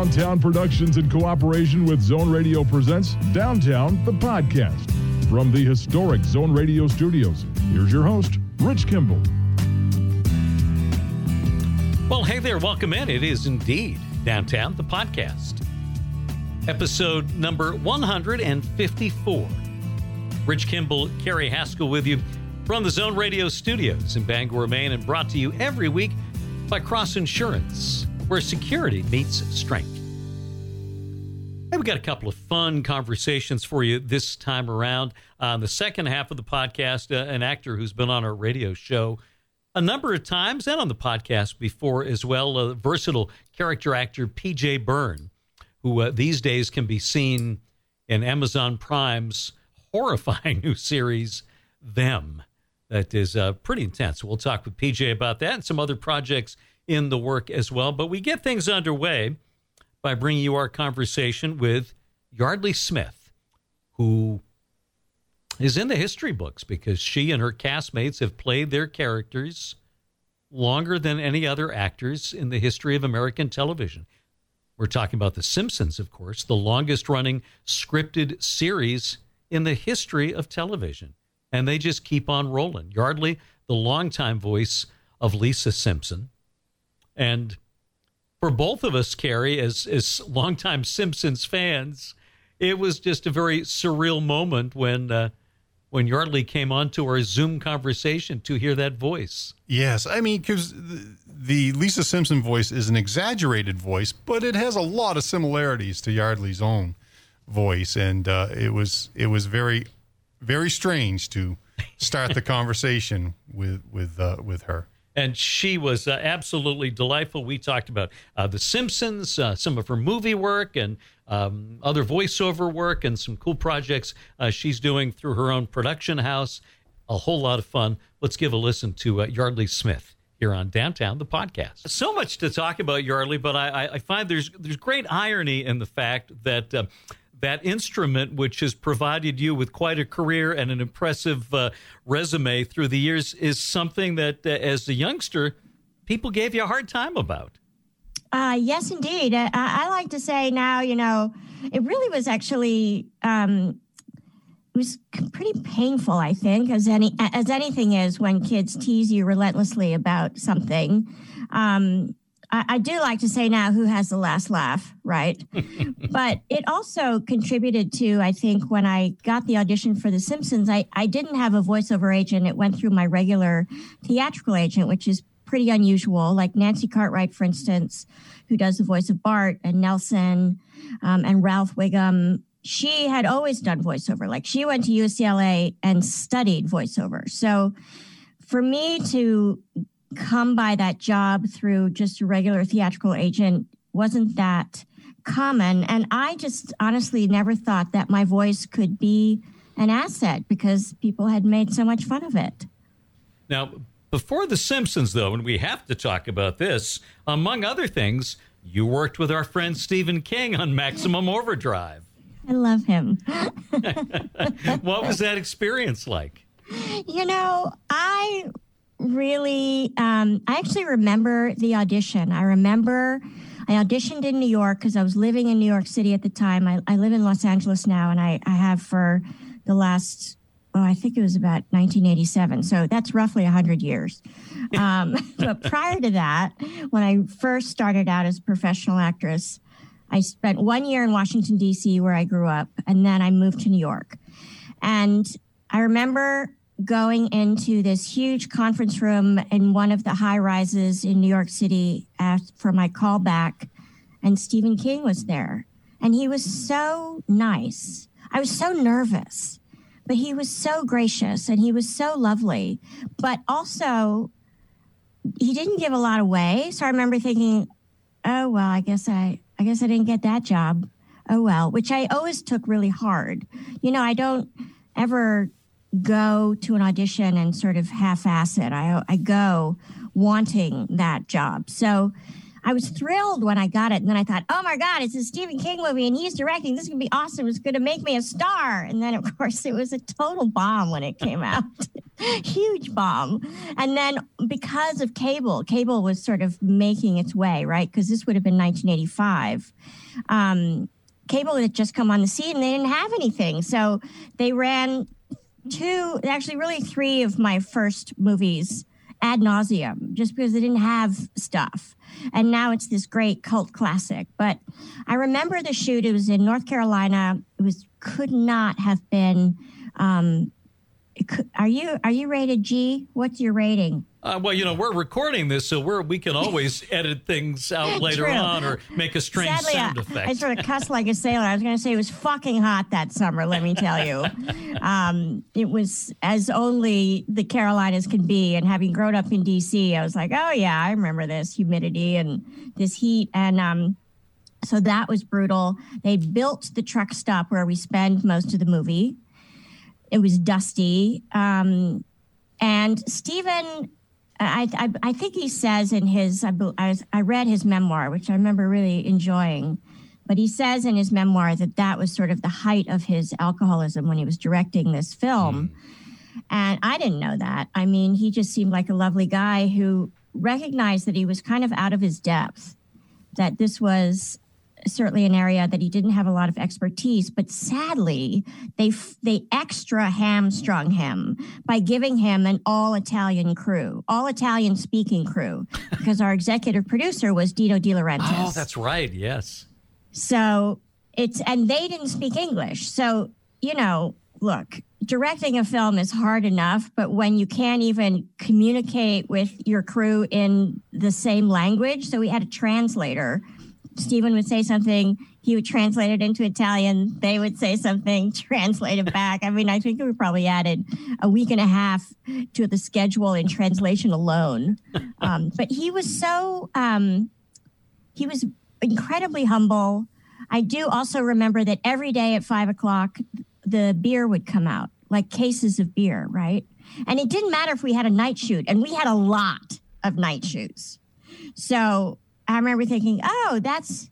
Downtown Productions in cooperation with Zone Radio presents Downtown, the podcast. From the historic Zone Radio studios, here's your host, Rich Kimball. Well, hey there, welcome in. It is indeed Downtown, the podcast. Episode number 154. Rich Kimball, Carrie Haskell with you from the Zone Radio studios in Bangor, Maine, and brought to you every week by Cross Insurance where security meets strength. Hey, we got a couple of fun conversations for you this time around. On the second half of the podcast, uh, an actor who's been on our radio show a number of times and on the podcast before as well, a versatile character actor PJ Byrne, who uh, these days can be seen in Amazon Prime's horrifying new series, Them. That is uh, pretty intense. We'll talk with PJ about that and some other projects in the work as well. But we get things underway by bringing you our conversation with Yeardley Smith, who is in the history books because she and her castmates have played their characters longer than any other actors in the history of American television. We're talking about The Simpsons, of course, the longest running scripted series in the history of television. And they just keep on rolling. Yeardley, the longtime voice of Lisa Simpson, and for both of us, Carrie, as as longtime Simpsons fans, it was just a very surreal moment when uh, when Yeardley came onto our Zoom conversation to hear that voice. Yes, I mean because the, the, Lisa Simpson voice is an exaggerated voice, but it has a lot of similarities to Yeardley's own voice, and uh, it was it was very very strange to start the conversation with with uh, with her and she was uh, absolutely delightful. We talked about uh, The Simpsons, uh, some of her movie work, and um, other voiceover work, and some cool projects uh, she's doing through her own production house. A whole lot of fun. Let's give a listen to uh, Yeardley Smith here on Downtown, the podcast. So much to talk about, Yeardley, but I, I find there's there's great irony in the fact that uh, that instrument, which has provided you with quite a career and an impressive uh, resume through the years, is something that, uh, as a youngster, people gave you a hard time about. Uh, yes, indeed. I, I, like to say now, you know, it really was actually um, it was pretty painful. I think, as any as anything is when kids tease you relentlessly about something. Um, I, I do like to say now who has the last laugh, right? but it also contributed to, I think, when I got the audition for The Simpsons, I, I didn't have a voiceover agent. It went through my regular theatrical agent, which is pretty unusual. Like Nancy Cartwright, for instance, who does the voice of Bart and Nelson um, and Ralph Wiggum. She had always done voiceover. Like she went to UCLA and studied voiceover. So for me to come by that job through just a regular theatrical agent wasn't that common. And I just honestly never thought that my voice could be an asset because people had made so much fun of it. Now, before The Simpsons, though, and we have to talk about this, among other things, you worked with our friend Stephen King on Maximum Overdrive. I love him. what was that experience like? You know, I really, um, I actually remember the audition. I remember I auditioned in New York because I was living in New York City at the time. I, I live in Los Angeles now, and I, I have for the last, oh, I think it was about 1987. So that's roughly 100 years. Um, but prior to that, when I first started out as a professional actress, I spent one year in Washington, D.C., where I grew up, and then I moved to New York. And I remember going into this huge conference room in one of the high rises in New York City asked for my callback, and Stephen King was there. And he was so nice. I was so nervous, but he was so gracious and he was so lovely. But also, he didn't give a lot away. So I remember thinking, oh, well, I guess I, I guess I didn't get that job. Oh, well, which I always took really hard. You know, I don't ever go to an audition and sort of half ass it. I, I go wanting that job. So I was thrilled when I got it. And then I thought, oh my God, it's a Stephen King movie and he's directing. This is going to be awesome. It's going to make me a star. And then, of course, it was a total bomb when it came out. Huge bomb. And then because of cable, cable was sort of making its way, right? Because this would have been 1985. Um, cable had just come on the scene and they didn't have anything. So they ran two, actually, really three of my first movies ad nauseum just because they didn't have stuff. And now it's this great cult classic. But I remember the shoot, it was in North Carolina. It was could not have been um, could, are you are you rated G? What's your rating? Uh, well, you know, we're recording this, so we're we can always edit things out later True. on or make a strange Sadly, sound I, effect. I sort of cussed like a sailor. I was going to say it was fucking hot that summer. Let me tell you, um, it was as only the Carolinas can be. And having grown up in D.C., I was like, oh yeah, I remember this humidity and this heat, and um, so that was brutal. They built the truck stop where we spend most of the movie. It was dusty. Um, and Stephen, I, I, I, think he says in his, I, I read his memoir, which I remember really enjoying, but he says in his memoir that that was sort of the height of his alcoholism when he was directing this film. Mm. And I didn't know that. I mean, he just seemed like a lovely guy who recognized that he was kind of out of his depth, that this was certainly an area that he didn't have a lot of expertise but sadly they they extra hamstrung him by giving him an all Italian crew all Italian speaking crew because our executive producer was Dino De Laurentiis. Oh that's right yes. So it's and they didn't speak English. So you know look directing a film is hard enough but when you can't even communicate with your crew in the same language so we had a translator Stephen would say something, he would translate it into Italian. They would say something, translate it back. I mean, I think we probably added a week and a half to the schedule in translation alone. Um, but he was so, um, he was incredibly humble. I do also remember that every day at five o'clock, the beer would come out, like cases of beer, right? And it didn't matter if we had a night shoot, and we had a lot of night shoots. So I remember thinking, oh, that's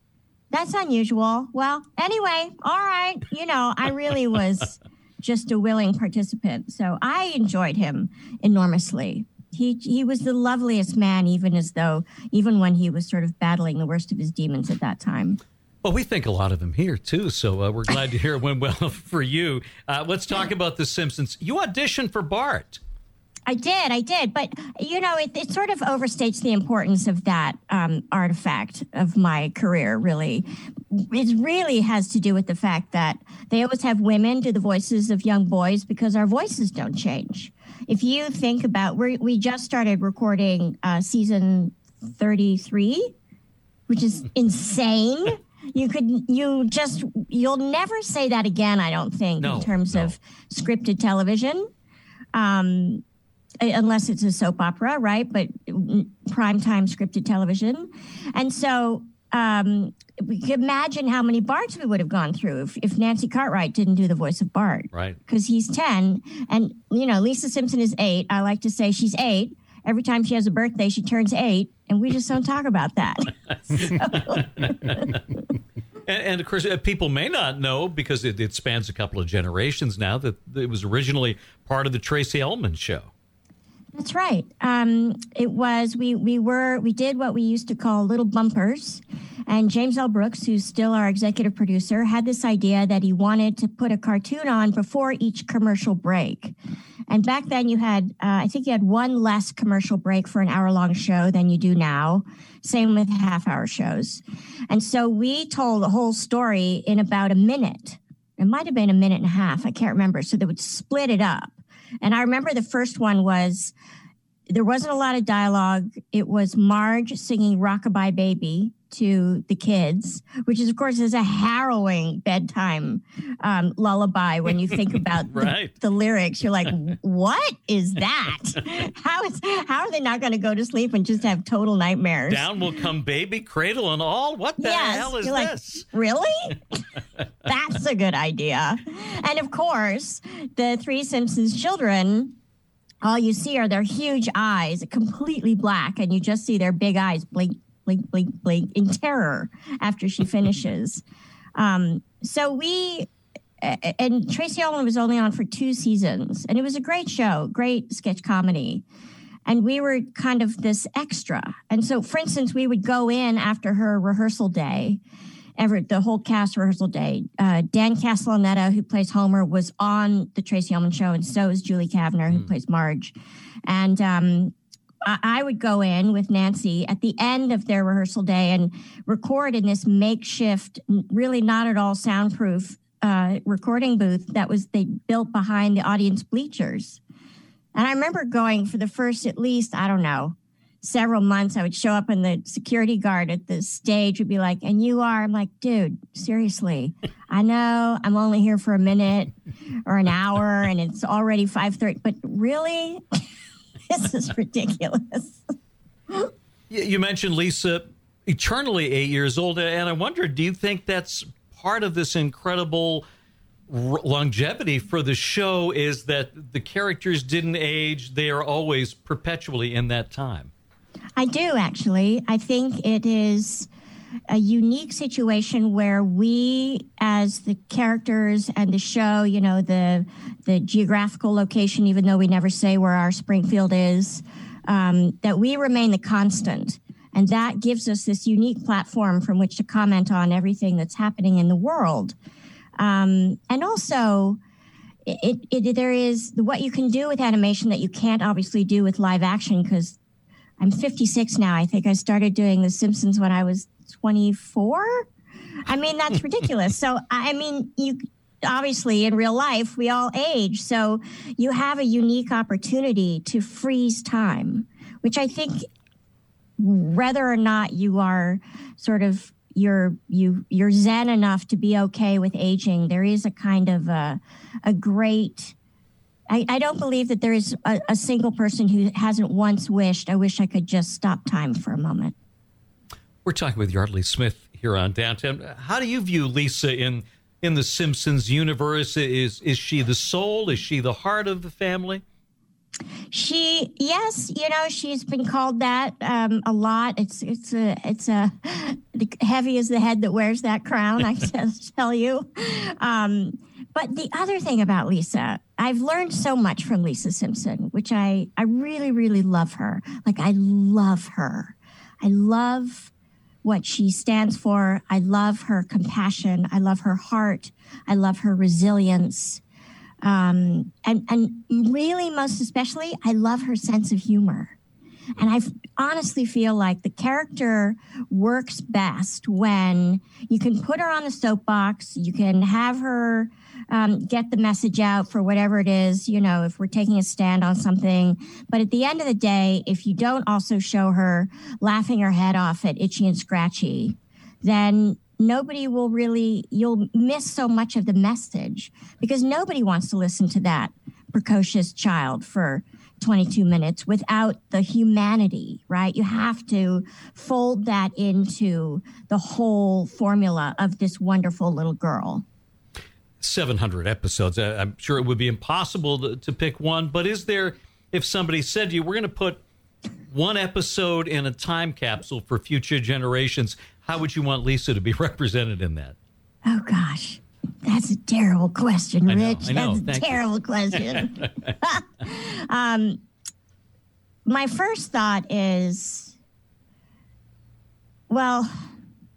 that's unusual. Well, anyway, all right. You know, I really was just a willing participant. So I enjoyed him enormously. He he was the loveliest man, even as though even when he was sort of battling the worst of his demons at that time. Well, we think a lot of him here too, so uh, we're glad to hear it went well for you. Uh, let's talk about The Simpsons. You auditioned for Bart. I did, I did, but you know, it, it sort of overstates the importance of that um, artifact of my career. Really, it really has to do with the fact that they always have women do the voices of young boys because our voices don't change. If you think about, we we just started recording uh, season thirty three, which is insane. you could you just you'll never say that again i don't think no, in terms no. of scripted television um, unless it's a soap opera, right? But primetime scripted television. And so um, we can imagine how many Barts we would have gone through if, if Nancy Cartwright didn't do the voice of Bart. Right. Because he's 10. And, you know, Lisa Simpson is eight. I like to say she's eight. Every time she has a birthday, she turns eight. And we just don't talk about that. And, and, of course, uh, people may not know because it, it, spans a couple of generations now that it was originally part of the Tracey Ullman show. That's right. Um, it was we we were we did what we used to call little bumpers, and James L. Brooks, who's still our executive producer, had this idea that he wanted to put a cartoon on before each commercial break. And back then, you had uh, I think you had one less commercial break for an hour long show than you do now. Same with half hour shows, and so we told the whole story in about a minute. It might have been a minute and a half. I can't remember. So they would split it up. And I remember the first one was there wasn't a lot of dialogue. It was Marge singing Rockabye Baby to the kids, which is, of course, is a harrowing bedtime um, lullaby when you think about right. the, the, lyrics. You're like, what is that? how is how are they not going to go to sleep and just have total nightmares? Down will come baby, cradle and all. What the yes, hell is you're like, this? Really? That's a good idea. And of course, the three Simpsons children all you see are their huge eyes, completely black, and you just see their big eyes blink blink, blink, blink in terror after she finishes. Um, so we, and Tracey Ullman was only on for two seasons, and it was a great show, great sketch comedy. And we were kind of this extra. And so, for instance, we would go in after her rehearsal day ever the whole cast rehearsal day. Uh, Dan Castellaneta, who plays Homer, was on the Tracey Ullman show, and so is Julie Kavner, who mm. plays Marge. And um, I, I would go in with Nancy at the end of their rehearsal day and record in this makeshift, really not at all soundproof uh, recording booth that was they built behind the audience bleachers. And I remember going for the first at least, I don't know, several months, I would show up and the security guard at the stage would be like, and you are? I'm like, dude, seriously, I know I'm only here for a minute or an hour and it's already 5.30, but really, this is ridiculous. you mentioned Lisa, eternally eight years old. And I wonder, do you think that's part of this incredible longevity for the show is that the characters didn't age. They are always perpetually in that time. I do actually. I think it is a unique situation where we as the characters and the show you know the the geographical location even though we never say where our springfield is um, that we remain the constant and that gives us this unique platform from which to comment on everything that's happening in the world um, and also it, it, there is what you can do with animation that you can't obviously do with live action because I'm 56 now. I think I started doing The Simpsons when I was 24. I mean, that's ridiculous. So, I mean, you obviously in real life, we all age. So, you have a unique opportunity to freeze time, which I think whether or not you are sort of you're you you're zen enough to be okay with aging there is a kind of a, a great I, I don't believe that there is a, a single person who hasn't once wished, I wish I could just stop time for a moment. We're talking with Yeardley Smith here on Downtown. How do you view Lisa in in the Simpsons universe? Is is she the soul? Is she the heart of the family? She, yes, you know, she's been called that um, a lot. It's it's a it's a heavy as the head that wears that crown. I just tell you. Um, but the other thing about Lisa, I've learned so much from Lisa Simpson, which I I really really love her. Like I love her. I love what she stands for. I love her compassion. I love her heart. I love her resilience. Um, and, and really, most especially, I love her sense of humor. And I honestly feel like the character works best when you can put her on the soapbox, you can have her um, get the message out for whatever it is, you know, if we're taking a stand on something. But at the end of the day, if you don't also show her laughing her head off at Itchy and Scratchy, then nobody will really, you'll miss so much of the message because nobody wants to listen to that precocious child for 22 minutes without the humanity, right? You have to fold that into the whole formula of this wonderful little girl. 700 episodes. I'm sure it would be impossible to, to pick one, but is there, if somebody said to you, we're going to put one episode in a time capsule for future generations, how would you want Lisa to be represented in that? Oh, gosh. That's a terrible question, Rich. I know, I know. That's a Thank terrible you. question. um, my first thought is, well,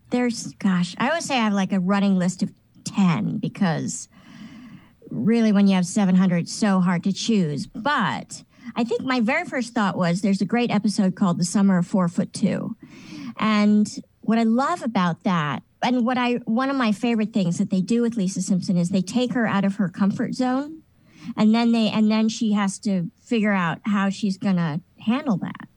there's, gosh, I would say I have like a running list of 10 because really when you have 700, it's so hard to choose. But I think my very first thought was there's a great episode called The Summer of Four Foot Two. And what I love about that, and what I, one of my favorite things that they do with Lisa Simpson is they take her out of her comfort zone and then they, and then she has to figure out how she's going to handle that.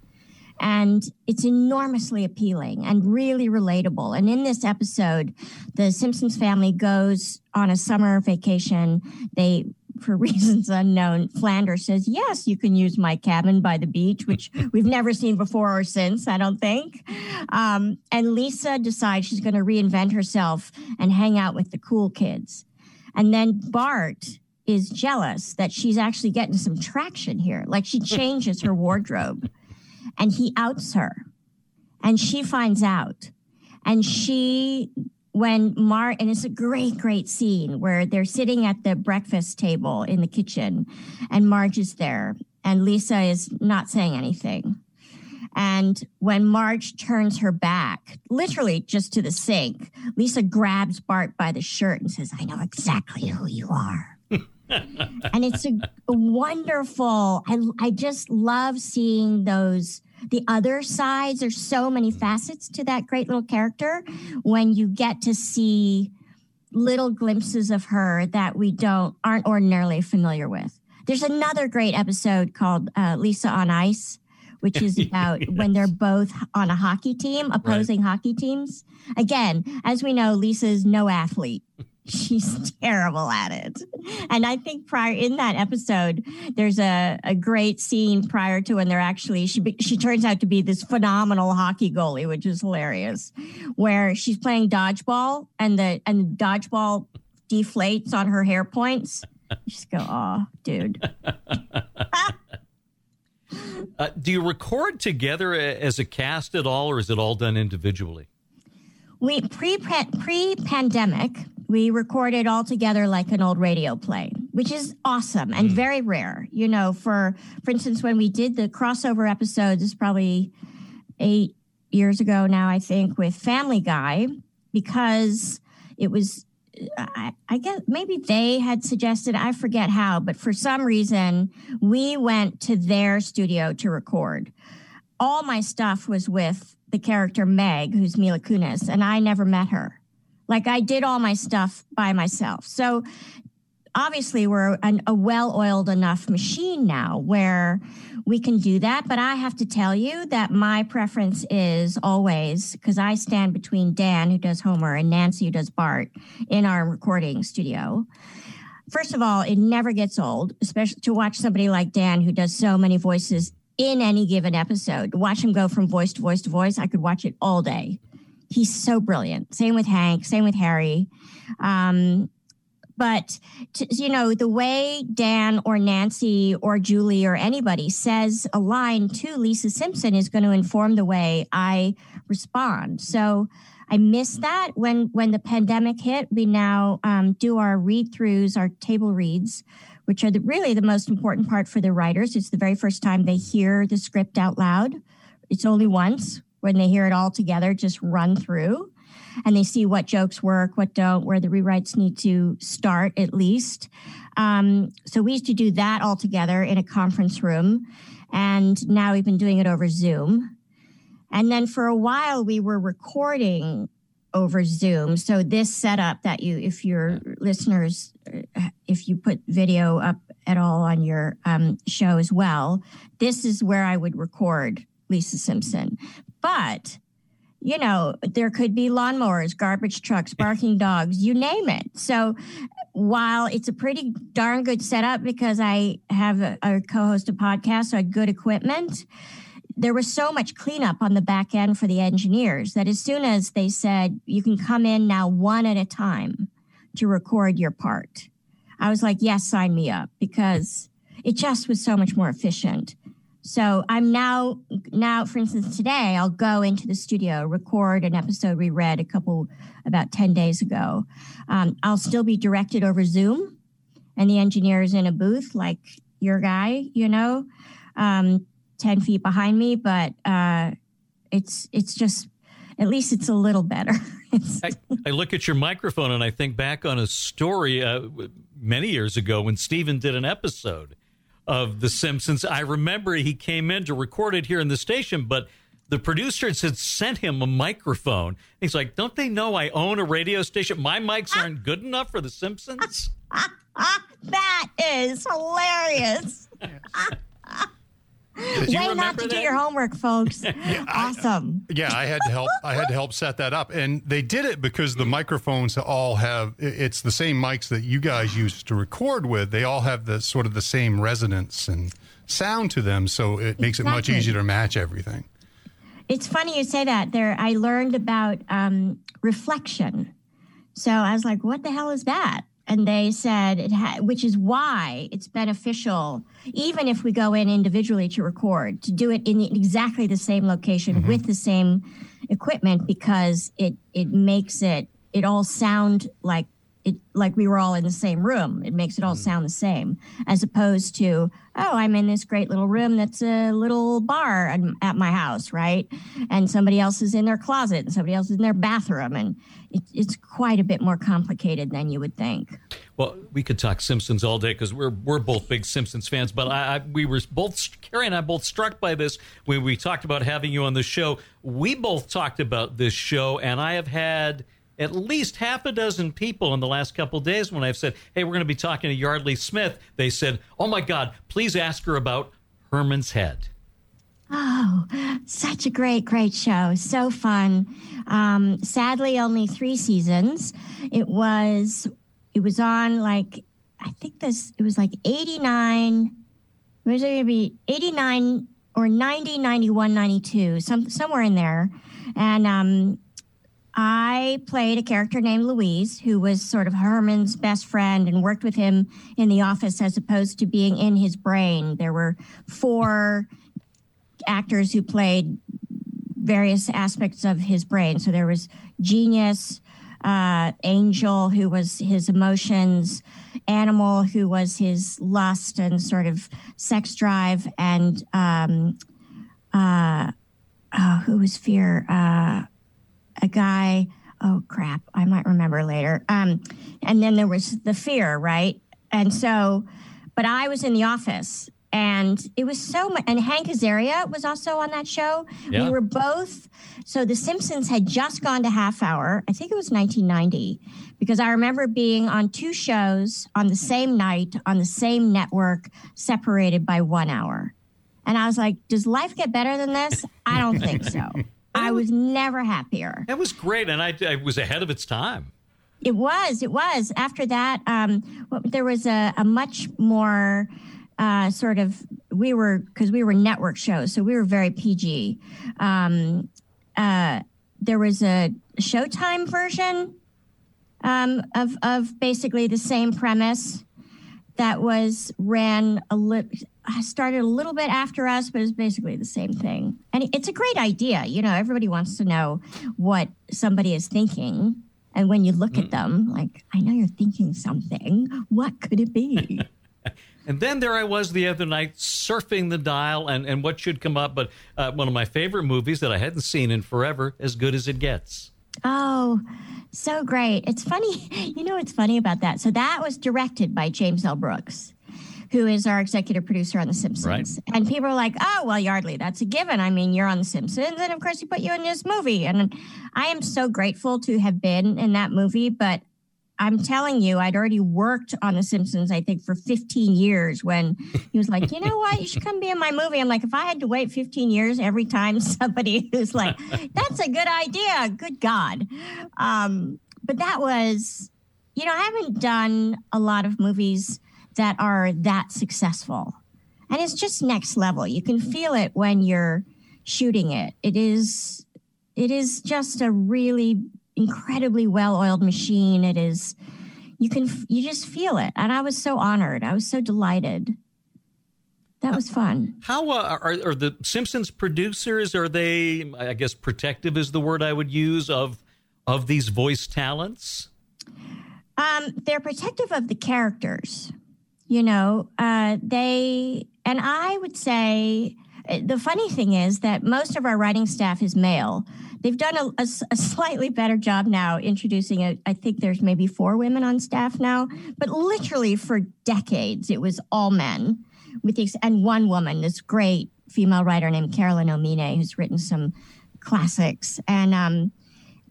And it's enormously appealing and really relatable. And in this episode, the Simpsons family goes on a summer vacation. They for reasons unknown, Flanders says, Yes, you can use my cabin by the beach, which we've never seen before or since, I don't think. Um, and Lisa decides she's going to reinvent herself and hang out with the cool kids. And then Bart is jealous that she's actually getting some traction here. Like she changes her wardrobe and he outs her. and she finds out. And she, when Mar, and it's a great, great scene where they're sitting at the breakfast table in the kitchen, and Marge is there, and Lisa is not saying anything. And when Marge turns her back, literally just to the sink, Lisa grabs Bart by the shirt and says, I know exactly who you are. And it's a, wonderful, I, I just love seeing those the other sides. There's so many facets to that great little character when you get to see little glimpses of her that we don't aren't ordinarily familiar with. There's another great episode called uh, Lisa on Ice which is about yes. when they're both on a hockey team, opposing right. hockey teams. Again, as we know, Lisa's no athlete. She's terrible at it. And I think prior in that episode, there's a, a great scene prior to when they're actually, she, she turns out to be this phenomenal hockey goalie, which is hilarious, where she's playing dodgeball and the, and the dodgeball deflates on her hair points. You just go, oh, dude. Uh, do you record together as a cast at all, or is it all done individually? We pre pre pandemic, we recorded all together like an old radio play, which is awesome and mm. very rare. You know, for for instance, when we did the crossover episodes, it's probably eight years ago now, I think, with Family Guy, because it was I, I, guess maybe they had suggested, I forget how, but for some reason, we went to their studio to record. All my stuff was with the character Meg, who's Mila Kunis, and I never met her. Like I did all my stuff by myself. So obviously, we're an, a well oiled enough machine now where we can do that. But I have to tell you that my preference is always because I stand between Dan, who does Homer, and Nancy, who does Bart, in our recording studio. First of all, it never gets old, especially to watch somebody like Dan, who does so many voices in any given episode. Watch him go from voice to voice to voice. I could watch it all day. He's so brilliant. Same with Hank, same with Harry. Um, but to, you know the way dan or nancy or julie or anybody says a line to lisa simpson is going to inform the way i respond so i miss that when when the pandemic hit we now um, do our read throughs our table reads which are the, really the most important part for the writers it's the very first time they hear the script out loud it's only once when they hear it all together just run through and they see what jokes work, what don't, where the rewrites need to start at least. Um, so we used to do that all together in a conference room. And now we've been doing it over Zoom. And then for a while, we were recording over Zoom. So this setup that you, if your listeners, uh, if you put video up at all on your um, show as well, this is where I would record Lisa Simpson. But you know, there could be lawnmowers, garbage trucks, barking dogs, you name it. So while it's a pretty darn good setup because I have a, a co-host a podcast, so I had good equipment, there was so much cleanup on the back end for the engineers that as soon as they said you can come in now one at a time to record your part, I was like, yes, sign me up because it just was so much more efficient. So I'm now now, for instance, today I'll go into the studio, record an episode we read a couple about 10 days ago. Um, I'll still be directed over Zoom and the engineer's in a booth like your guy, you know, um, 10 feet behind me, but uh, it's it's just at least it's a little better. I, I, look at your microphone and I think back on a story uh, many years ago when Stephen did an episode of The Simpsons. I remember he came in to record it here in the station, but the producers had sent him a microphone. He's like, Don't they know I own a radio station? My mics aren't good enough for The Simpsons? that is hilarious. Way not to that? do your homework, folks. yeah, awesome. I, yeah, I had to help. I had to help set that up, and they did it because the microphones all have. It's the same mics that you guys used to record with. They all have the sort of the same resonance and sound to them, so it makes exactly. it much easier to match everything. It's funny you say that. There, I learned about um, reflection. So I was like, "What the hell is that?" And they said it ha- which is why it's beneficial even if we go in individually to record to do it in exactly the same location mm-hmm. with the same equipment because it it makes it it all sound like it like we were all in the same room. It makes it all mm. sound the same, as opposed to oh, I'm in this great little room that's a little bar at my house, right? And somebody else is in their closet, and somebody else is in their bathroom, and it, it's quite a bit more complicated than you would think. Well, we could talk Simpsons all day because we're we're both big Simpsons fans. But I, I, we were both Carrie and I both struck by this when we talked about having you on the show. We both talked about this show, and I have had at least half a dozen people in the last couple days when I've said, "Hey, we're going to be talking to Yeardley Smith." They said, "Oh my God, please ask her about Herman's Head." Oh, such a great, great show. So fun. Um, sadly, only three seasons. It was, it was on like, I think this, it was like 89, was it going to be 89 or 90, 91, 92, some, somewhere in there. And um, I played a character named Louise, who was sort of Herman's best friend and worked with him in the office as opposed to being in his brain. There were four actors who played various aspects of his brain. So there was Genius, uh, Angel, who was his emotions, Animal, who was his lust and sort of sex drive, and um, uh, oh, who was Fear? Uh, a guy. Oh crap! I might remember later. Um, and then there was the fear, right? And so, but I was in the office, and it was so much. And Hank Azaria was also on that show. Yeah. We were both. So The Simpsons had just gone to half hour. I think it was 1990, because I remember being on two shows on the same night on the same network, separated by one hour. And I was like, does life get better than this? I don't think so. I was never happier. That was great, and I, I was ahead of its time. It was. It was. After that, um, there was a, a much more uh, sort of. We were because we were network shows, so we were very PG. Um, uh, there was a Showtime version um, of of basically the same premise that was ran a little started a little bit after us, but it's basically the same thing. And it's a great idea. You know, everybody wants to know what somebody is thinking. And when you look mm. at them, like, I know you're thinking something. What could it be? and then there I was the other night surfing the dial and, and what should come up. But uh, one of my favorite movies that I hadn't seen in forever, As Good as It Gets. Oh, so great. It's funny. You know what's funny about that? So that was directed by James L. Brooks who is our executive producer on The Simpsons. Right. And people are like, oh, well, Yeardley, that's a given. I mean, you're on The Simpsons. And of course, he put you in this movie. And I am so grateful to have been in that movie. But I'm telling you, I'd already worked on The Simpsons, I think, for 15 years when he was like, you know what, you should come be in my movie. I'm like, if I had to wait 15 years every time somebody who's like, that's a good idea, good God. Um, but that was, you know, I haven't done a lot of movies that are that successful. And it's just next level. You can feel it when you're shooting it. It is it is just a really incredibly well-oiled machine. It is you can you just feel it. And I was so honored. I was so delighted. That was fun. How uh, are, are the Simpsons producers? Are they, I guess, protective is the word I would use of of these voice talents? Um, they're protective of the characters you know, uh, they, and I would say, uh, the funny thing is that most of our writing staff is male. They've done a, a, a slightly better job now introducing it. I think there's maybe four women on staff now, but literally for decades it was all men, with the, and one woman, this great female writer named Carolyn Omine, who's written some classics. And um,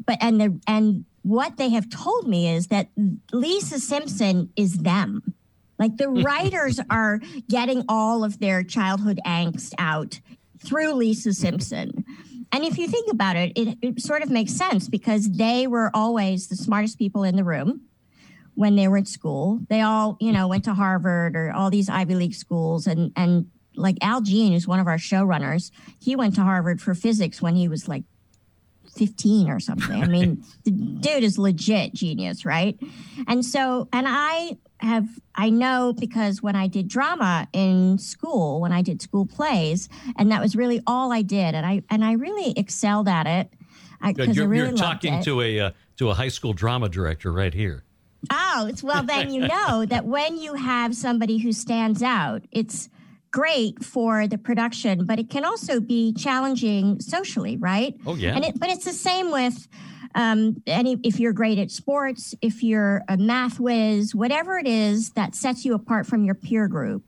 but and the and what they have told me is that Lisa Simpson is them like the writers are getting all of their childhood angst out through Lisa Simpson. And if you think about it, it, it, sort of makes sense because they were always the smartest people in the room when they were at school. They all, you know, went to Harvard or all these Ivy League schools. And, and like Al Jean, who's one of our showrunners, he went to Harvard for physics when he was like 15 or something. I mean, the dude is legit genius, right? And so, and I have, I know because when I did drama in school, when I did school plays, and that was really all I did, and I and I really excelled at it. Good. You're, really you're talking to a uh, to a high school drama director right here. Oh, it's well then you know that when you have somebody who stands out, it's great for the production, but it can also be challenging socially, right? Oh yeah. And it, but it's the same with um, any if you're great at sports, if you're a math whiz, whatever it is that sets you apart from your peer group,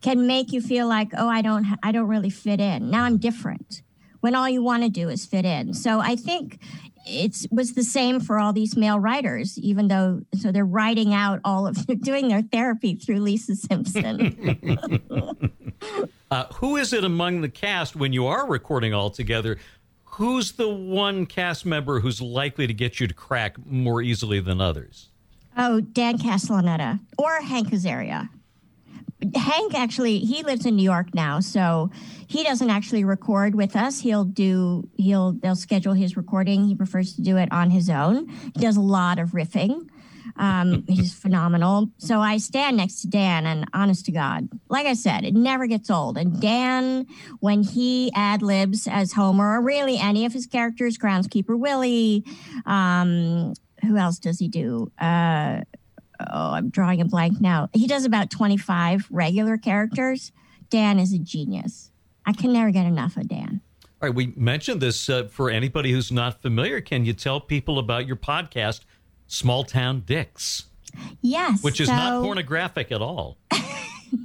can make you feel like, oh, I don't, I don't really fit in. Now I'm different. When all you want to do is fit in. So I think it was the same for all these male writers, even though so they're writing out all of doing their therapy through Lisa Simpson. uh, who is it among the cast when you are recording all together? Who's the one cast member who's likely to get you to crack more easily than others? Oh, Dan Castellaneta or Hank Azaria. Hank actually he lives in New York now, so he doesn't actually record with us. He'll do he'll they'll schedule his recording. He prefers to do it on his own. He does a lot of riffing. Um, he's phenomenal. So I stand next to Dan, and honest to God, like I said, it never gets old. And Dan, when he ad libs as Homer, or really any of his characters, Groundskeeper Willie, um, who else does he do? Uh, oh, I'm drawing a blank now. He does about 25 regular characters. Dan is a genius. I can never get enough of Dan. All right, we mentioned this uh, for anybody who's not familiar. Can you tell people about your podcast, Small Town Dicks? Yes. Which is so... not pornographic at all.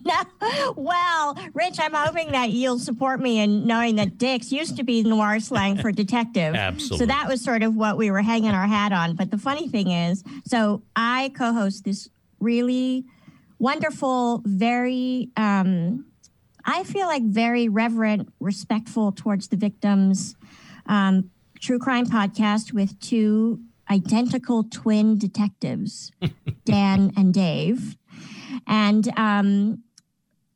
no. Well, Rich, I'm hoping that you'll support me in knowing that dicks used to be noir slang for detective. Absolutely. So that was sort of what we were hanging our hat on. But the funny thing is, so I co host this really wonderful, very, um, I feel like very reverent, respectful towards the victims um, true crime podcast with two identical twin detectives, Dan and Dave. And um,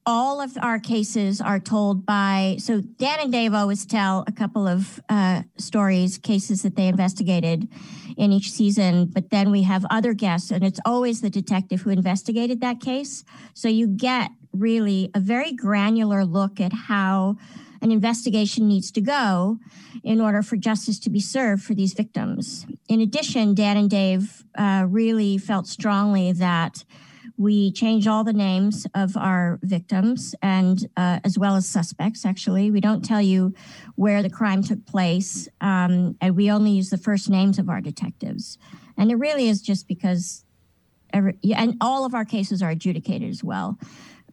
all of our cases are told by, so Dan and Dave always tell a couple of uh, stories, cases that they investigated in each season, but then we have other guests, and it's always the detective who investigated that case. So you get really a very granular look at how an investigation needs to go in order for justice to be served for these victims. In addition, Dan and Dave uh, really felt strongly that we change all the names of our victims and uh, as well as suspects, actually. We don't tell you where the crime took place, um, and we only use the first names of our detectives. And it really is just because, every, and all of our cases are adjudicated as well.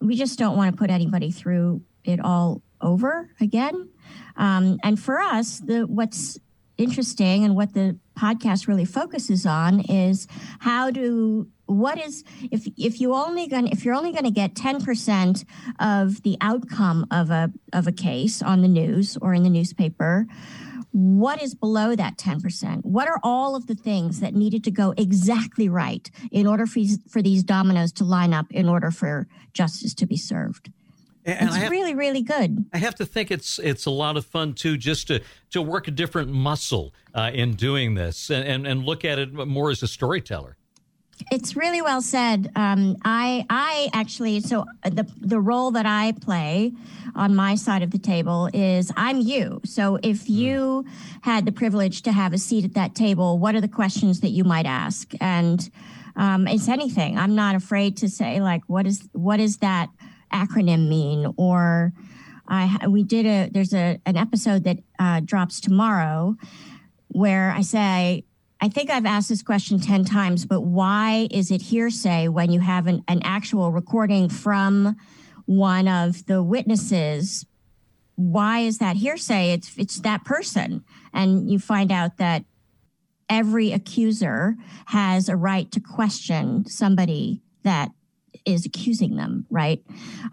We just don't want to put anybody through it all over again. Um, and for us, the what's interesting and what the podcast really focuses on is how do what is if if you only going if you're only going to get 10% of the outcome of a of a case on the news or in the newspaper what is below that 10% what are all of the things that needed to go exactly right in order for, for these dominoes to line up in order for justice to be served and it's have, really, really good. I have to think it's it's a lot of fun too, just to to work a different muscle uh, in doing this, and, and and look at it more as a storyteller. It's really well said. Um, I I actually so the the role that I play on my side of the table is I'm you. So if hmm. you had the privilege to have a seat at that table, what are the questions that you might ask? And um, it's anything. I'm not afraid to say like what is what is that acronym mean or I we did a there's a an episode that uh, drops tomorrow where I say I think I've asked this question 10 times, but why is it hearsay when you have an, an actual recording from one of the witnesses? Why is that hearsay? It's it's that person. And you find out that every accuser has a right to question somebody that is accusing them, right?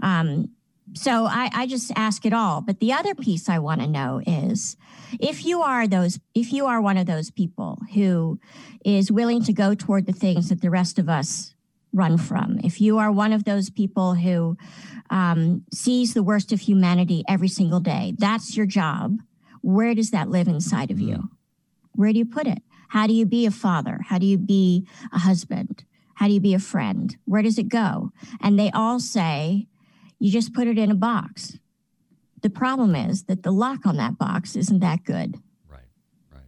Um, so I, I just ask it all. But the other piece I want to know is if you are those, if you are one of those people who is willing to go toward the things that the rest of us run from, if you are one of those people who um, sees the worst of humanity every single day, that's your job. Where does that live inside of you? Where do you put it? How do you be a father? How do you be a husband? How do you be a friend? Where does it go? And they all say, you just put it in a box. The problem is that the lock on that box isn't that good. Right, right.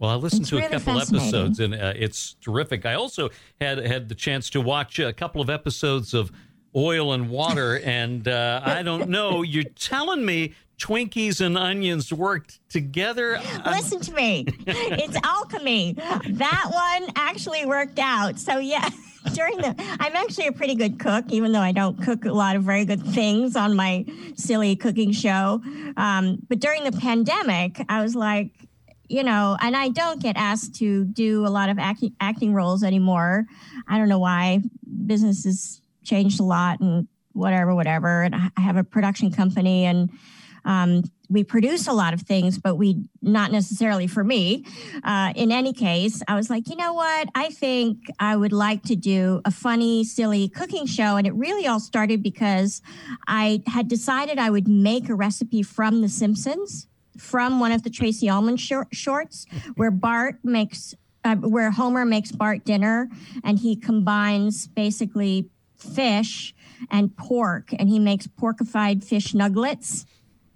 Well, I listened It's to a couple episodes, and uh, it's terrific. I also had had the chance to watch a couple of episodes of Oil and Water, and uh, I don't know. You're telling me Twinkies and onions worked together? Listen to me. It's alchemy. That one actually worked out. So yeah, during the I'm actually a pretty good cook, even though I don't cook a lot of very good things on my silly cooking show. Um, but during the pandemic, I was like, you know, and I don't get asked to do a lot of acting acting roles anymore. I don't know why. Business has changed a lot and whatever, whatever. And I have a production company and um, we produce a lot of things, but we not necessarily for me. Uh, in any case, I was like, you know what? I think I would like to do a funny, silly cooking show. And it really all started because I had decided I would make a recipe from The Simpsons, from one of the Tracey Ullman shor- shorts, where Bart makes. Uh, where Homer makes Bart dinner and he combines basically fish and pork and he makes porkified fish nuggets.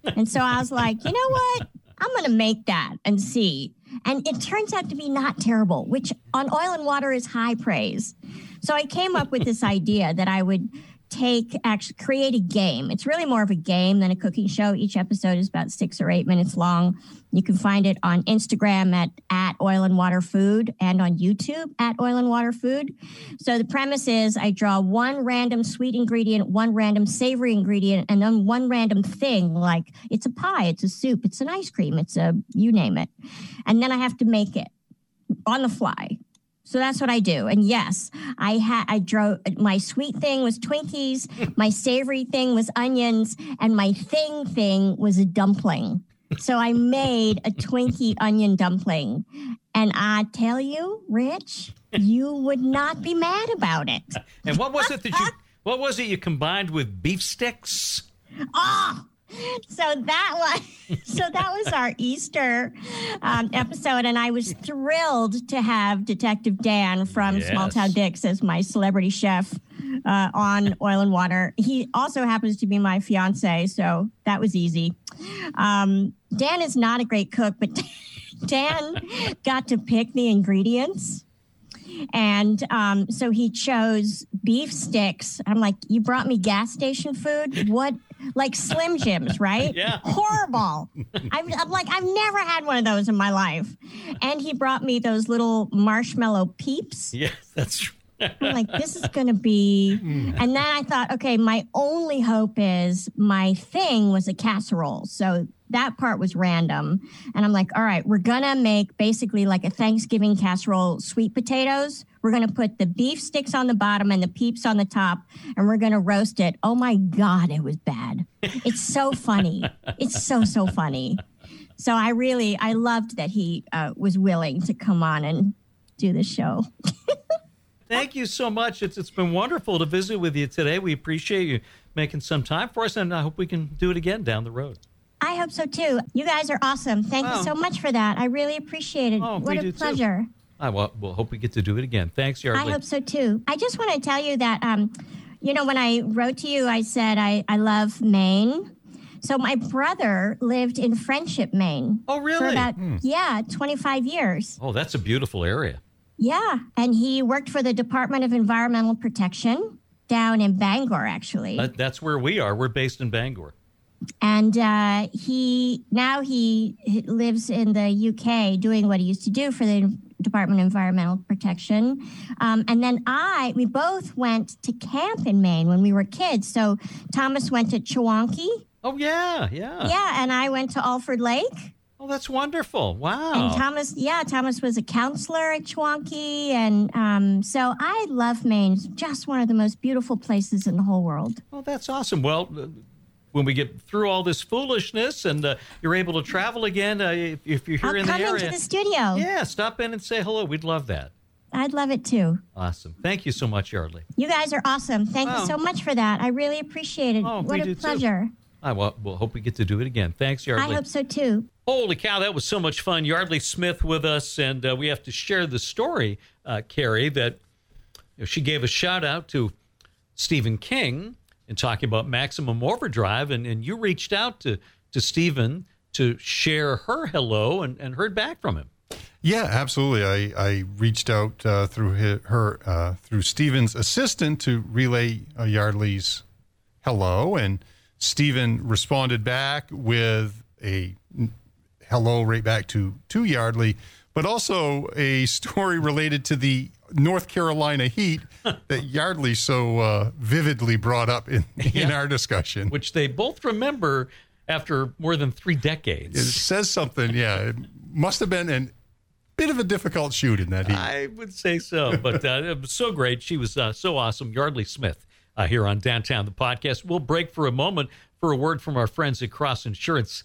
And so I was like, you know what? I'm going to make that and see. And it turns out to be not terrible, which on oil and water is high praise. So I came up with this idea that I would take actually create a game. It's really more of a game than a cooking show. Each episode is about six or eight minutes long. You can find it on Instagram at, at oil and water food and on YouTube at oil and water food. So the premise is I draw one random sweet ingredient, one random savory ingredient, and then one random thing like it's a pie, it's a soup, it's an ice cream, it's a you name it. And then I have to make it on the fly. So that's what I do. And yes, I had I drove my sweet thing was Twinkies, my savory thing was onions, and my thing thing was a dumpling. So I made a Twinkie onion dumpling. And I tell you, Rich, you would not be mad about it. And what was it that you? What was it you combined with beef sticks? Oh, so that was so that was our Easter um, episode, and I was thrilled to have Detective Dan from Yes. Small Town Dicks as my celebrity chef uh, on Oil and Water. He also happens to be my fiance, so that was easy. Um, Dan is not a great cook, but Dan got to pick the ingredients. And um, so he chose beef sticks. I'm like, you brought me gas station food? What? Like Slim Jims, right? Yeah. Horrible. I'm, I'm like, I've never had one of those in my life. And he brought me those little marshmallow peeps. Yes, that's true. I'm like, this is going to be. And then I thought, okay, my only hope is my thing was a casserole. So that part was random. And I'm like, all right, we're going to make basically like a Thanksgiving casserole, sweet potatoes. We're going to put the beef sticks on the bottom and the peeps on the top, and we're going to roast it. Oh my God, it was bad. It's so funny. It's so, so funny. So I really, I loved that he uh, was willing to come on and do the show. Thank you so much. It's it's been wonderful to visit with you today. We appreciate you making some time for us, and I hope we can do it again down the road. I hope so too. You guys are awesome. Thank Oh. you so much for that. I really appreciate it. Oh, what we a do too. pleasure. I will, we'll hope we get to do it again. Thanks, Yara. I hope so too. I just want to tell you that, um, you know, when I wrote to you, I said I, I love Maine. So my brother lived in Friendship, Maine. Oh, For really? about, yeah, 25 years. Oh, that's a beautiful area. Yeah. And he worked for the Department of Environmental Protection down in Bangor, actually. That, that's where we are. We're based in Bangor. and uh, he now he lives in the UK doing what he used to do for the Department of Environmental Protection. Um, and then I, we both went to camp in Maine when we were kids. So Thomas went to Chewonki, Oh, yeah, yeah. yeah, and I went to Alford Lake. Oh, that's wonderful. Wow. And Thomas, yeah, Thomas was a counselor at Chewonki, and um, so I love Maine. It's just one of the most beautiful places in the whole world. Well, that's awesome. Well, uh, when we get through all this foolishness and uh, you're able to travel again, uh, if, if you're here I'll in the come into the studio. yeah, stop in and say hello. We'd love that. I'd love it too. Awesome. Thank you so much, Yeardley. You guys are awesome. Thank Oh. you so much for that. I really appreciate it. Oh, what a do too. Pleasure. I will, we'll hope we get to do it again. Thanks, Yeardley. I hope so too. Holy cow, that was so much fun. Yeardley Smith with us, and uh, we have to share the story, uh, Carrie, that you know, she gave a shout out to Stephen King in talking about Maximum Overdrive, and, and you reached out to, to Stephen to share her hello and, and heard back from him. Yeah, absolutely. I, I reached out uh, through his, her uh, through Stephen's assistant to relay uh, Yeardley's hello, and Stephen responded back with a hello right back to to Yeardley, but also a story related to the North Carolina Heat that Yeardley so uh, vividly brought up in, in Yeah. our discussion. which they both remember after more than three decades. It says something. Yeah, it must have been a bit of a difficult shoot in that heat. I would say so, but uh, it was so great. She was uh, so awesome. Yeardley Smith uh, here on Downtown the podcast. We'll break for a moment for a word from our friends at Cross Insurance,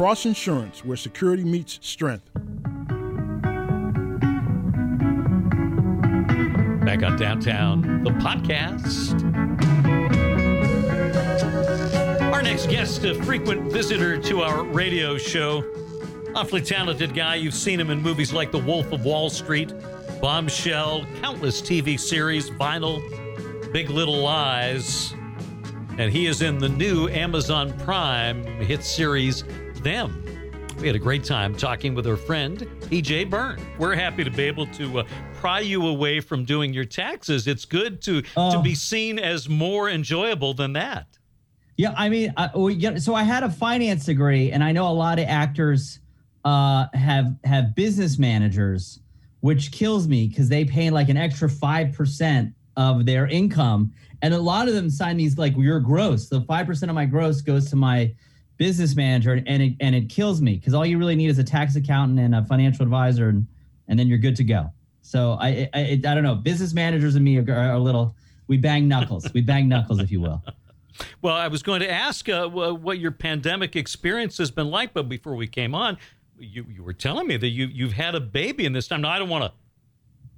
Cross Insurance, where security meets strength. Back on Downtown, the podcast. Our next guest, a frequent visitor to our radio show, awfully talented guy. You've seen him in movies like The Wolf of Wall Street, Bombshell, countless TV series, Vinyl, Big Little Lies, and he is in the new Amazon Prime hit series, Them. We had a great time talking with our friend, PJ Byrne. We're happy to be able to uh, pry you away from doing your taxes. It's good to to Oh. be seen as more enjoyable than that. Yeah, I mean, I, well, yeah, so I had a finance degree, and I know a lot of actors uh, have have business managers, which kills me because they pay like an extra five percent of their income, and a lot of them sign these like your gross. The five percent of my gross goes to my business manager, and it and it kills me because all you really need is a tax accountant and a financial advisor, and and then you're good to go. So I I, I, I don't know. Business managers and me are, are a little. We bang knuckles. We bang knuckles, if you will. Well, I was going to ask uh, what your pandemic experience has been like, but before we came on, you, you were telling me that you you've had a baby in this time. Now I don't want to.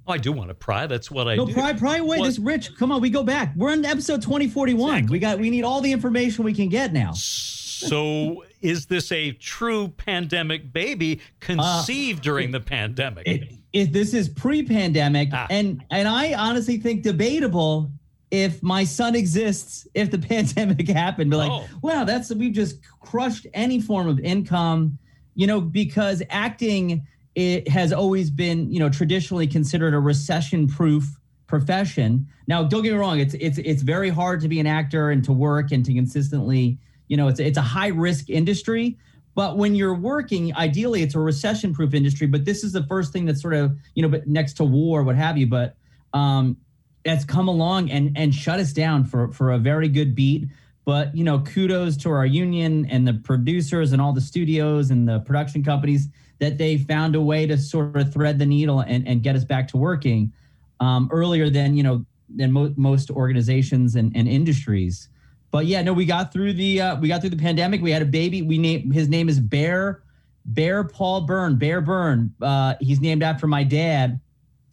Oh, I do want to pry. That's what I No, do. pry, pry away. This Rich, come on, we go back. We're on episode 2041. We got we need all the information we can get now. So, is this a true pandemic baby conceived during the pandemic? It, it, this is pre-pandemic, Ah. and and I honestly think debatable if my son exists if the pandemic happened. Be like, Oh. wow, that's we've just crushed any form of income, you know, because acting it has always been, you know, traditionally considered a recession-proof profession. Now, don't get me wrong; it's it's it's very hard to be an actor and to work and to consistently, you know, it's it's a high-risk industry. But when you're working, ideally, it's a recession-proof industry. But this is the first thing that's sort of, you know, but next to war, what have you. But um, it's come along and and shut us down for for a very good beat. But you know, kudos to our union and the producers and all the studios and the production companies that they found a way to sort of thread the needle and, and get us back to working um, earlier than you know than mo- most organizations and, and industries. But yeah, no, we got through the uh, we got through the pandemic. We had a baby. We name his name is Bear Bear Paul Byrne. Bear Byrne. Uh, he's named after my dad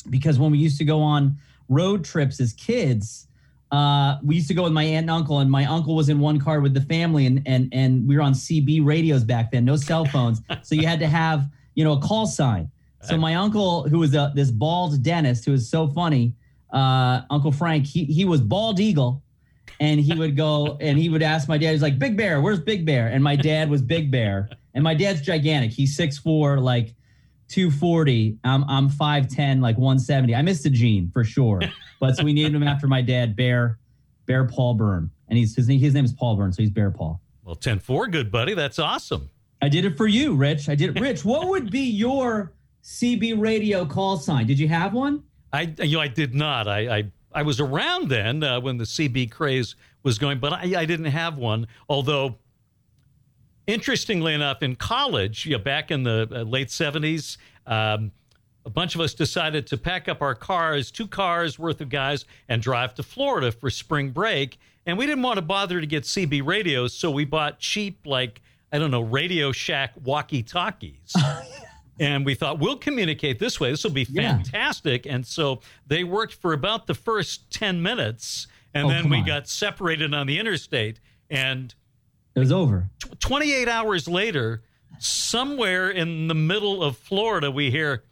because when we used to go on road trips as kids, uh, we used to go with my aunt and uncle, and my uncle was in one car with the family, and and and we were on CB radios back then, no cell phones, so you had to have you know a call sign. So my uncle, who was a, this bald dentist, who was so funny, uh, Uncle Frank, he he was bald eagle, and he would go and he would ask my dad, he's like, Big Bear, where's Big Bear? And my dad was Big Bear, and my dad's gigantic. He's 6'4", like 240. I'm I'm 5'10, like 170. I missed a gene for sure. But so we named him after my dad, Bear, Bear Paul Byrne. And he's his name, his name is Paul Byrne, so he's Bear Paul. Well, 10 4, good buddy. That's awesome. I did it for you, Rich. I did it. Rich, what would be your CB radio call sign? Did you have one? I, you know, I did not. I, I, I was around then uh, when the CB craze was going, but I, I didn't have one. Although interestingly enough, in college, you know, back in the uh, late 70s, um, a bunch of us decided to pack up our cars, two cars worth of guys, and drive to Florida for spring break. And we didn't want to bother to get CB radios, so we bought cheap, like, I don't know, Radio Shack walkie talkies. and we thought, we'll communicate this way. This will be Yeah. fantastic. And so they worked for about the first 10 minutes. And Oh, then we on. got separated on the interstate. And It was over. tw- 28 hours later, somewhere in the middle of Florida, we hear,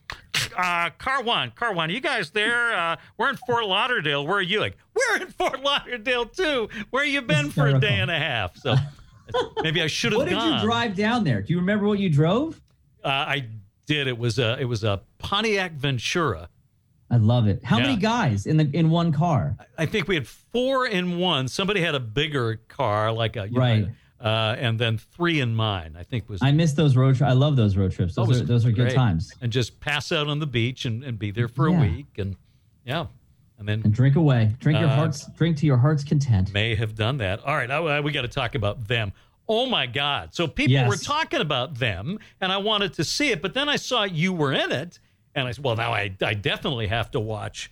uh, car one, car one, you guys there? Uh, we're in Fort Lauderdale. Where are you? Like, we're in Fort Lauderdale too. Where you been for a day and a half? So maybe I should have What did gone. you drive down there? Do you remember what you drove? Uh, I did. It was a it was a Pontiac Ventura. I love it. How Yeah. many guys in the in one car? I think we had four in one. Somebody had a bigger car, like a you know, Right. uh, and then three in mine. I think was I miss those road trips. I love those road trips. That Those are those are good times. and just pass out on the beach and, and be there for Yeah. a week and yeah, and then And drink away. Drink your Uh, heart's drink to your heart's content. may have done that. All right, I, I- we got to talk about them. Oh my God! So people Yes. were talking about them, and I wanted to see it, but then I saw you were in it, and I said, "Well, now I, I definitely have to watch."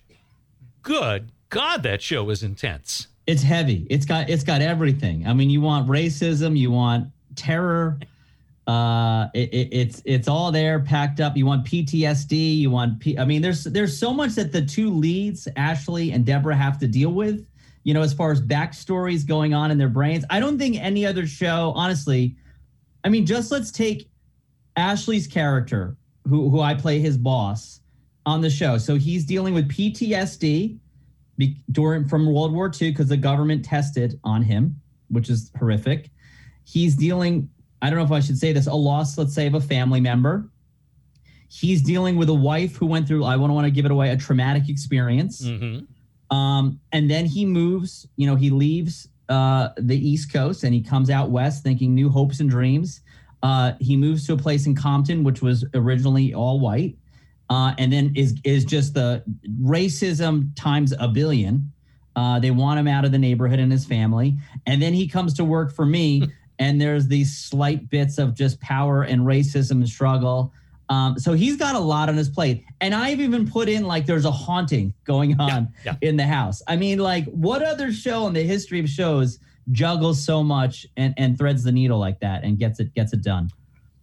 Good God, that show is intense. It's heavy. It's got it's got everything. I mean, you want racism, you want terror. Uh, it, it, it's it's all there packed up. You want PTSD. You want. P- I mean, there's there's so much that the two leads, Ashley and Deborah, have to deal with. You know, as far as backstories going on in their brains. I don't think any other show, honestly. I mean, just let's take Ashley's character, who who I play his boss on the show. So he's dealing with PTSD during from World War II because the government tested on him, which is horrific. He's dealing. I don't know if I should say this. A loss, let's say, of a family member. He's dealing with a wife who went through. I don't want to give it away. A traumatic experience. hmm Um, and then he moves, you know, he leaves uh, the East Coast and he comes out west thinking new hopes and dreams. Uh, he moves to a place in Compton, which was originally all white, uh, and then is is just the racism times a billion. Uh, they want him out of the neighborhood and his family, and then he comes to work for me, and there's these slight bits of just power and racism and struggle. Um, so he's got a lot on his plate, and I've even put in like there's a haunting going on yeah. in the house. I mean, like what other show in the history of shows juggles so much and, and threads the needle like that and gets it gets it done?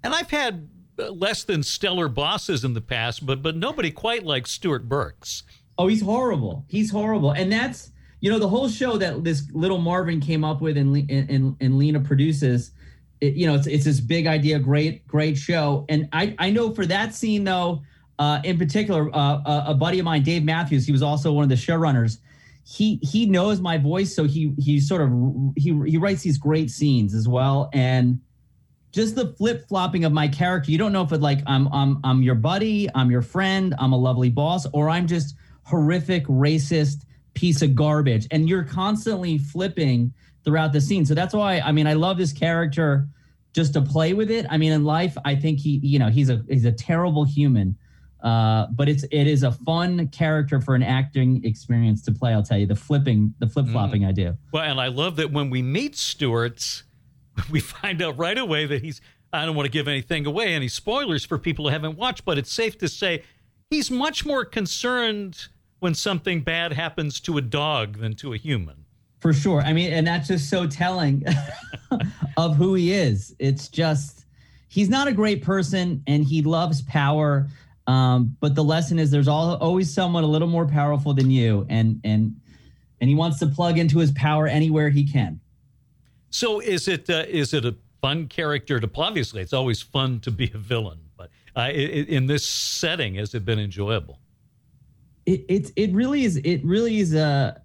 And I've had uh, less than stellar bosses in the past, but but nobody quite like Stuart Burks. Oh, he's horrible. He's horrible, and that's you know the whole show that this little Marvin came up with and and, and, and Lena produces. It, you know, it's it's this big idea, great great show, and I I know for that scene though, uh, in particular, uh, a, a buddy of mine, Dave Matthews, he was also one of the showrunners. He he knows my voice, so he he sort of he he writes these great scenes as well, and just the flip flopping of my character. You don't know if it like I'm I'm I'm your buddy, I'm your friend, I'm a lovely boss, or I'm just horrific, racist piece of garbage. And you're constantly flipping throughout the scene. So that's why I mean I love this character just to play with it. I mean, in life, I think he, you know, he's a he's a terrible human. Uh, but it's it is a fun character for an acting experience to play. I'll tell you the flipping, the flip flopping I do. Well, and I love that when we meet Stuart, we find out right away that he's. I don't want to give anything away, any spoilers for people who haven't watched, but it's safe to say he's much more concerned when something bad happens to a dog than to a human. For sure. I mean, and that's just so telling of who he is. It's just he's not a great person and he loves power. Um, but the lesson is there's all, always someone a little more powerful than you, and and and he wants to plug into his power anywhere he can. So is it uh, is it a fun character to play? Obviously, it's always fun to be a villain, but uh, in this setting, has it been enjoyable? It it it really is it really is a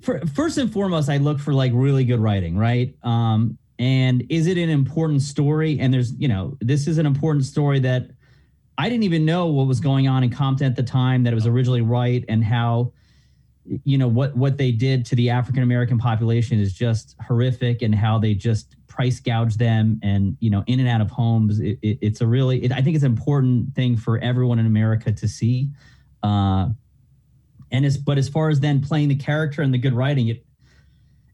for, first and foremost i look for like really good writing right? Um and is it an important story? And there's you know this is an important story that i didn't even know what was going on in compton at the time that it was originally right and how you know what what they did to the african american population is just horrific and how they just price gouge them and you know in and out of homes. It, it, it's a really it, i think it's an important thing for everyone in america to see uh, and as but as far as then playing the character and the good writing, it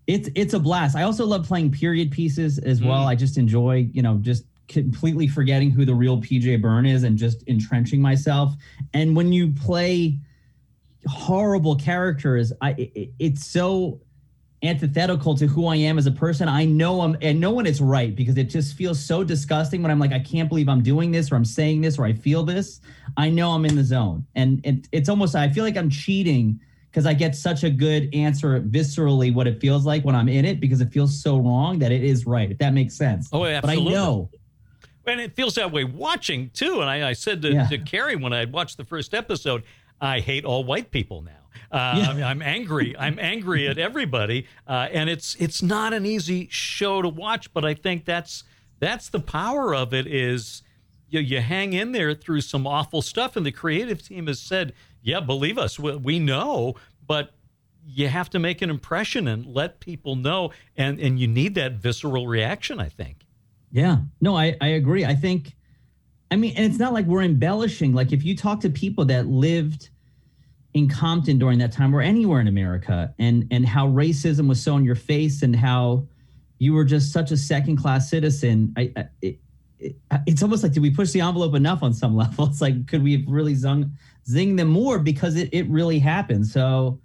it's it's a blast. I also love playing period pieces as well. Mm. I just enjoy, you know, just completely forgetting who the real PJ Byrne is and just entrenching myself. And when you play horrible characters, I it, it's so antithetical to who I am as a person. I know I'm and know when it's right because it just feels so disgusting when I'm like, I can't believe I'm doing this or I'm saying this or I feel this. I know I'm in the zone. And it, it's almost I feel like I'm cheating because I get such a good answer viscerally what it feels like when I'm in it because it feels so wrong that it is right, if that makes sense. Oh, absolutely. But I know. And it feels that way watching too. And I, I said to, Yeah. to Carrie when I watched the first episode, I hate all white people now. Uh, Yeah. I'm, I'm angry. I'm angry at everybody, uh, and it's it's not an easy show to watch. But I think that's that's the power of it. Is you, you hang in there through some awful stuff, and the creative team has said, "Yeah, believe us, we, we know." But you have to make an impression and let people know, and and you need that visceral reaction. I think. Yeah. No, I, I agree. I think, I mean, and it's not like we're embellishing. Like if you talk to people that lived in Compton during that time or anywhere in America and and how racism was so in your face and how you were just such a second class citizen, I, I it, it, it's almost like did we push the envelope enough on some level? It's like could we have really zung zing them more because it, it really happened. So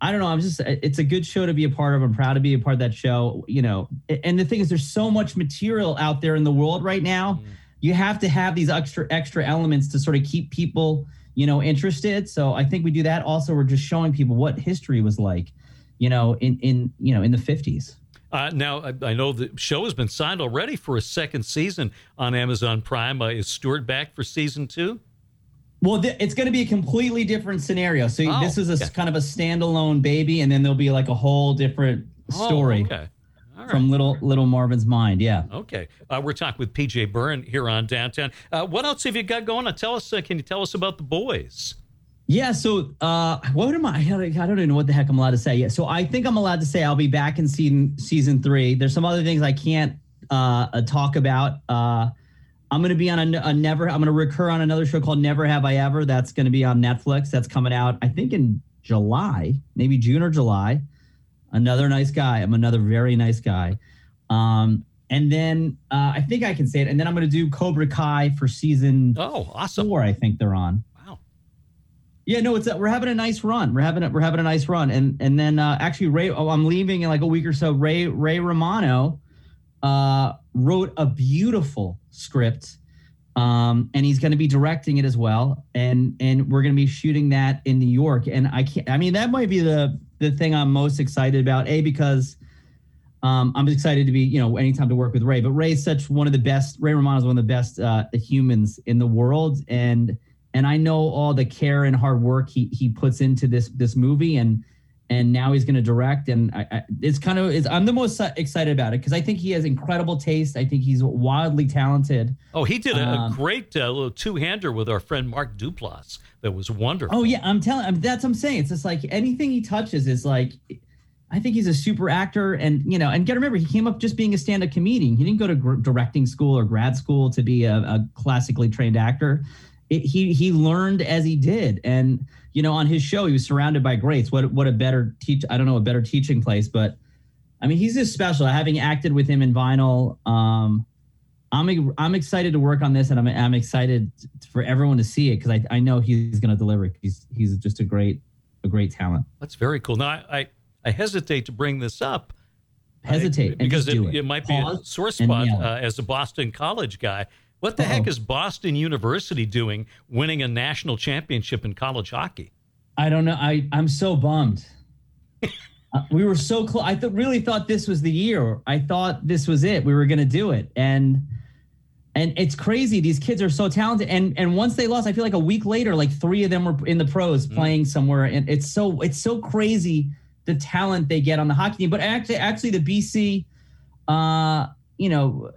I don't know. I'm just, it's a good show to be a part of. I'm proud to be a part of that show, you know. And the thing is, there's so much material out there in the world right now. Mm. You have to have these extra, extra elements to sort of keep people, you know, interested. So I think we do that. Also, we're just showing people what history was like, you know, in, in, you know, in the 50s. Uh, now, I, I know the show has been signed already for a second season on Amazon Prime. Uh, is Stewart back for season two? Well, th- it's going to be a completely different scenario. So Oh, this is a okay. kind of a standalone baby, and then there'll be like a whole different story Oh, okay. Right. from little little Marvin's mind. Yeah. Okay. Uh, we're talking with PJ Byrne here on Downtown. Uh, what else have you got going on? Tell us, uh, can you tell us about the boys? Yeah. So, uh, what am I? I don't even know what the heck I'm allowed to say yet. So, I think I'm allowed to say I'll be back in season season three. There's some other things I can't uh, uh, talk about. Uh, I'm going to be on a, a never. I'm going to recur on another show called Never Have I Ever. That's going to be on Netflix. That's coming out, I think, in July, maybe June or July. Another nice guy. I'm another very nice guy. Um, and then uh, I think I can say it. And then I'm going to do Cobra Kai for season Oh, awesome. four. I think they're on. Wow. Yeah, no, it's a, we're having a nice run. We're having a, we're having a nice run, and and then uh, actually Ray, oh, I'm leaving in like a week or so. Ray Ray Romano uh, wrote a beautiful script, um, and he's going to be directing it as well, and and we're going to be shooting that in New York. And I can't. I mean, that might be the the thing I'm most excited about. A because um, I'm excited to be, you know, anytime to work with Ray. But Ray is such one of the best. Ray Romano is one of the best uh, humans in the world, and and I know all the care and hard work he he puts into this this movie, and and now he's going to direct, and I, I, it's kind of it's, I'm the most excited about it because I think he has incredible taste. I think he's wildly talented. Oh, he did a, a Um, great uh, little two hander with our friend Mark Duplass. That was wonderful. Oh yeah, I'm telling. I'm, that's what I'm saying. It's just like anything he touches is like. I think he's a super actor, and you know, and got to remember, he came up just being a stand-up comedian. He didn't go to gr- directing school or grad school to be a, a classically trained actor. It, he he learned as he did, and you know, on his show, he was surrounded by greats. What what a better teach? I don't know a better teaching place, but I mean, he's just special. Having acted with him in Vinyl, um, I'm I'm excited to work on this, and I'm I'm excited for everyone to see it because I I know he's going to deliver. He's he's just a great a great talent. That's very cool. Now, I, I, I hesitate to bring this up. Hesitate I- because do it. it, might be a sore spot uh, as a Boston College guy. What the heck Uh-oh. is Boston University doing winning a national championship in college hockey? I don't know. I I'm so bummed. Uh, we were so close. I th- really thought this was the year. I thought this was it. We were going to do it, and and it's crazy. These kids are so talented, and and once they lost, I feel like a week later, like three of them were in the pros playing somewhere, and it's so it's so crazy the talent they get on the hockey team. But actually, actually, the BC, uh, you know,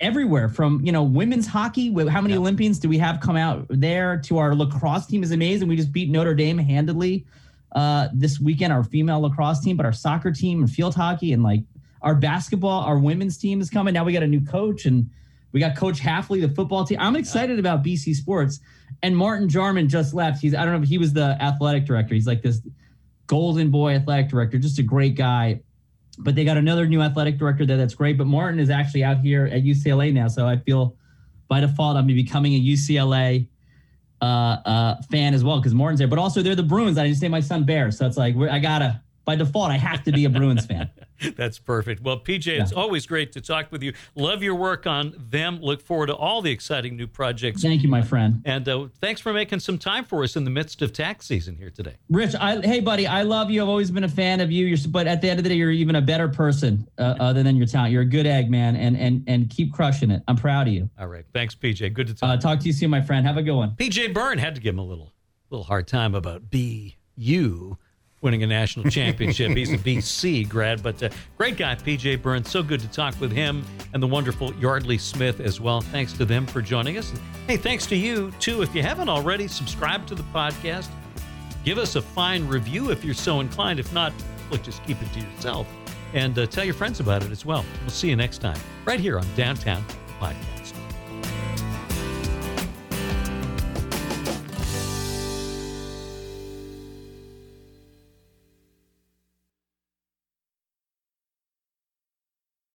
everywhere from you know women's hockey. How many Yeah. Olympians do we have come out there? To our lacrosse team is amazing. We just beat Notre Dame handedly uh, this weekend. Our female lacrosse team, but our soccer team and field hockey and like our basketball, our women's team is coming. Now we got a new coach and we got Coach Hafley, the football team. I'm excited about BC sports. And Martin Jarmond just left. He's I don't know if he was the athletic director. He's like this golden boy athletic director, just a great guy. But they got another new athletic director there that's great. But Martin is actually out here at UCLA now, so I feel by default I'm becoming a UCLA uh, uh, fan as well because Martin's there. But also they're the Bruins. I just say my son Bear, so it's like I gotta by default I have to be a Bruins fan. That's perfect. Well, PJ, yeah. it's always great to talk with you. Love your work on them. Look forward to all the exciting new projects. Thank you, my friend. And uh, thanks for making some time for us in the midst of tax season here today. Rich, I, hey, buddy, I love you. I've always been a fan of you. You're, but at the end of the day, you're even a better person uh, other than your talent. You're a good egg, man, and and and keep crushing it. I'm proud of you. All right. Thanks, PJ. Good to talk. Uh, talk to you soon, my friend. Have a good one. PJ Byrne had to give him a little little hard time about be you winning a national championship. He's a BC grad, but uh, great guy, PJ Burns. So good to talk with him and the wonderful Yeardley Smith as well. Thanks to them for joining us. Hey, thanks to you, too. If you haven't already, subscribe to the podcast. Give us a fine review if you're so inclined. If not, look, just keep it to yourself and uh, tell your friends about it as well. We'll see you next time, right here on Downtown Podcast.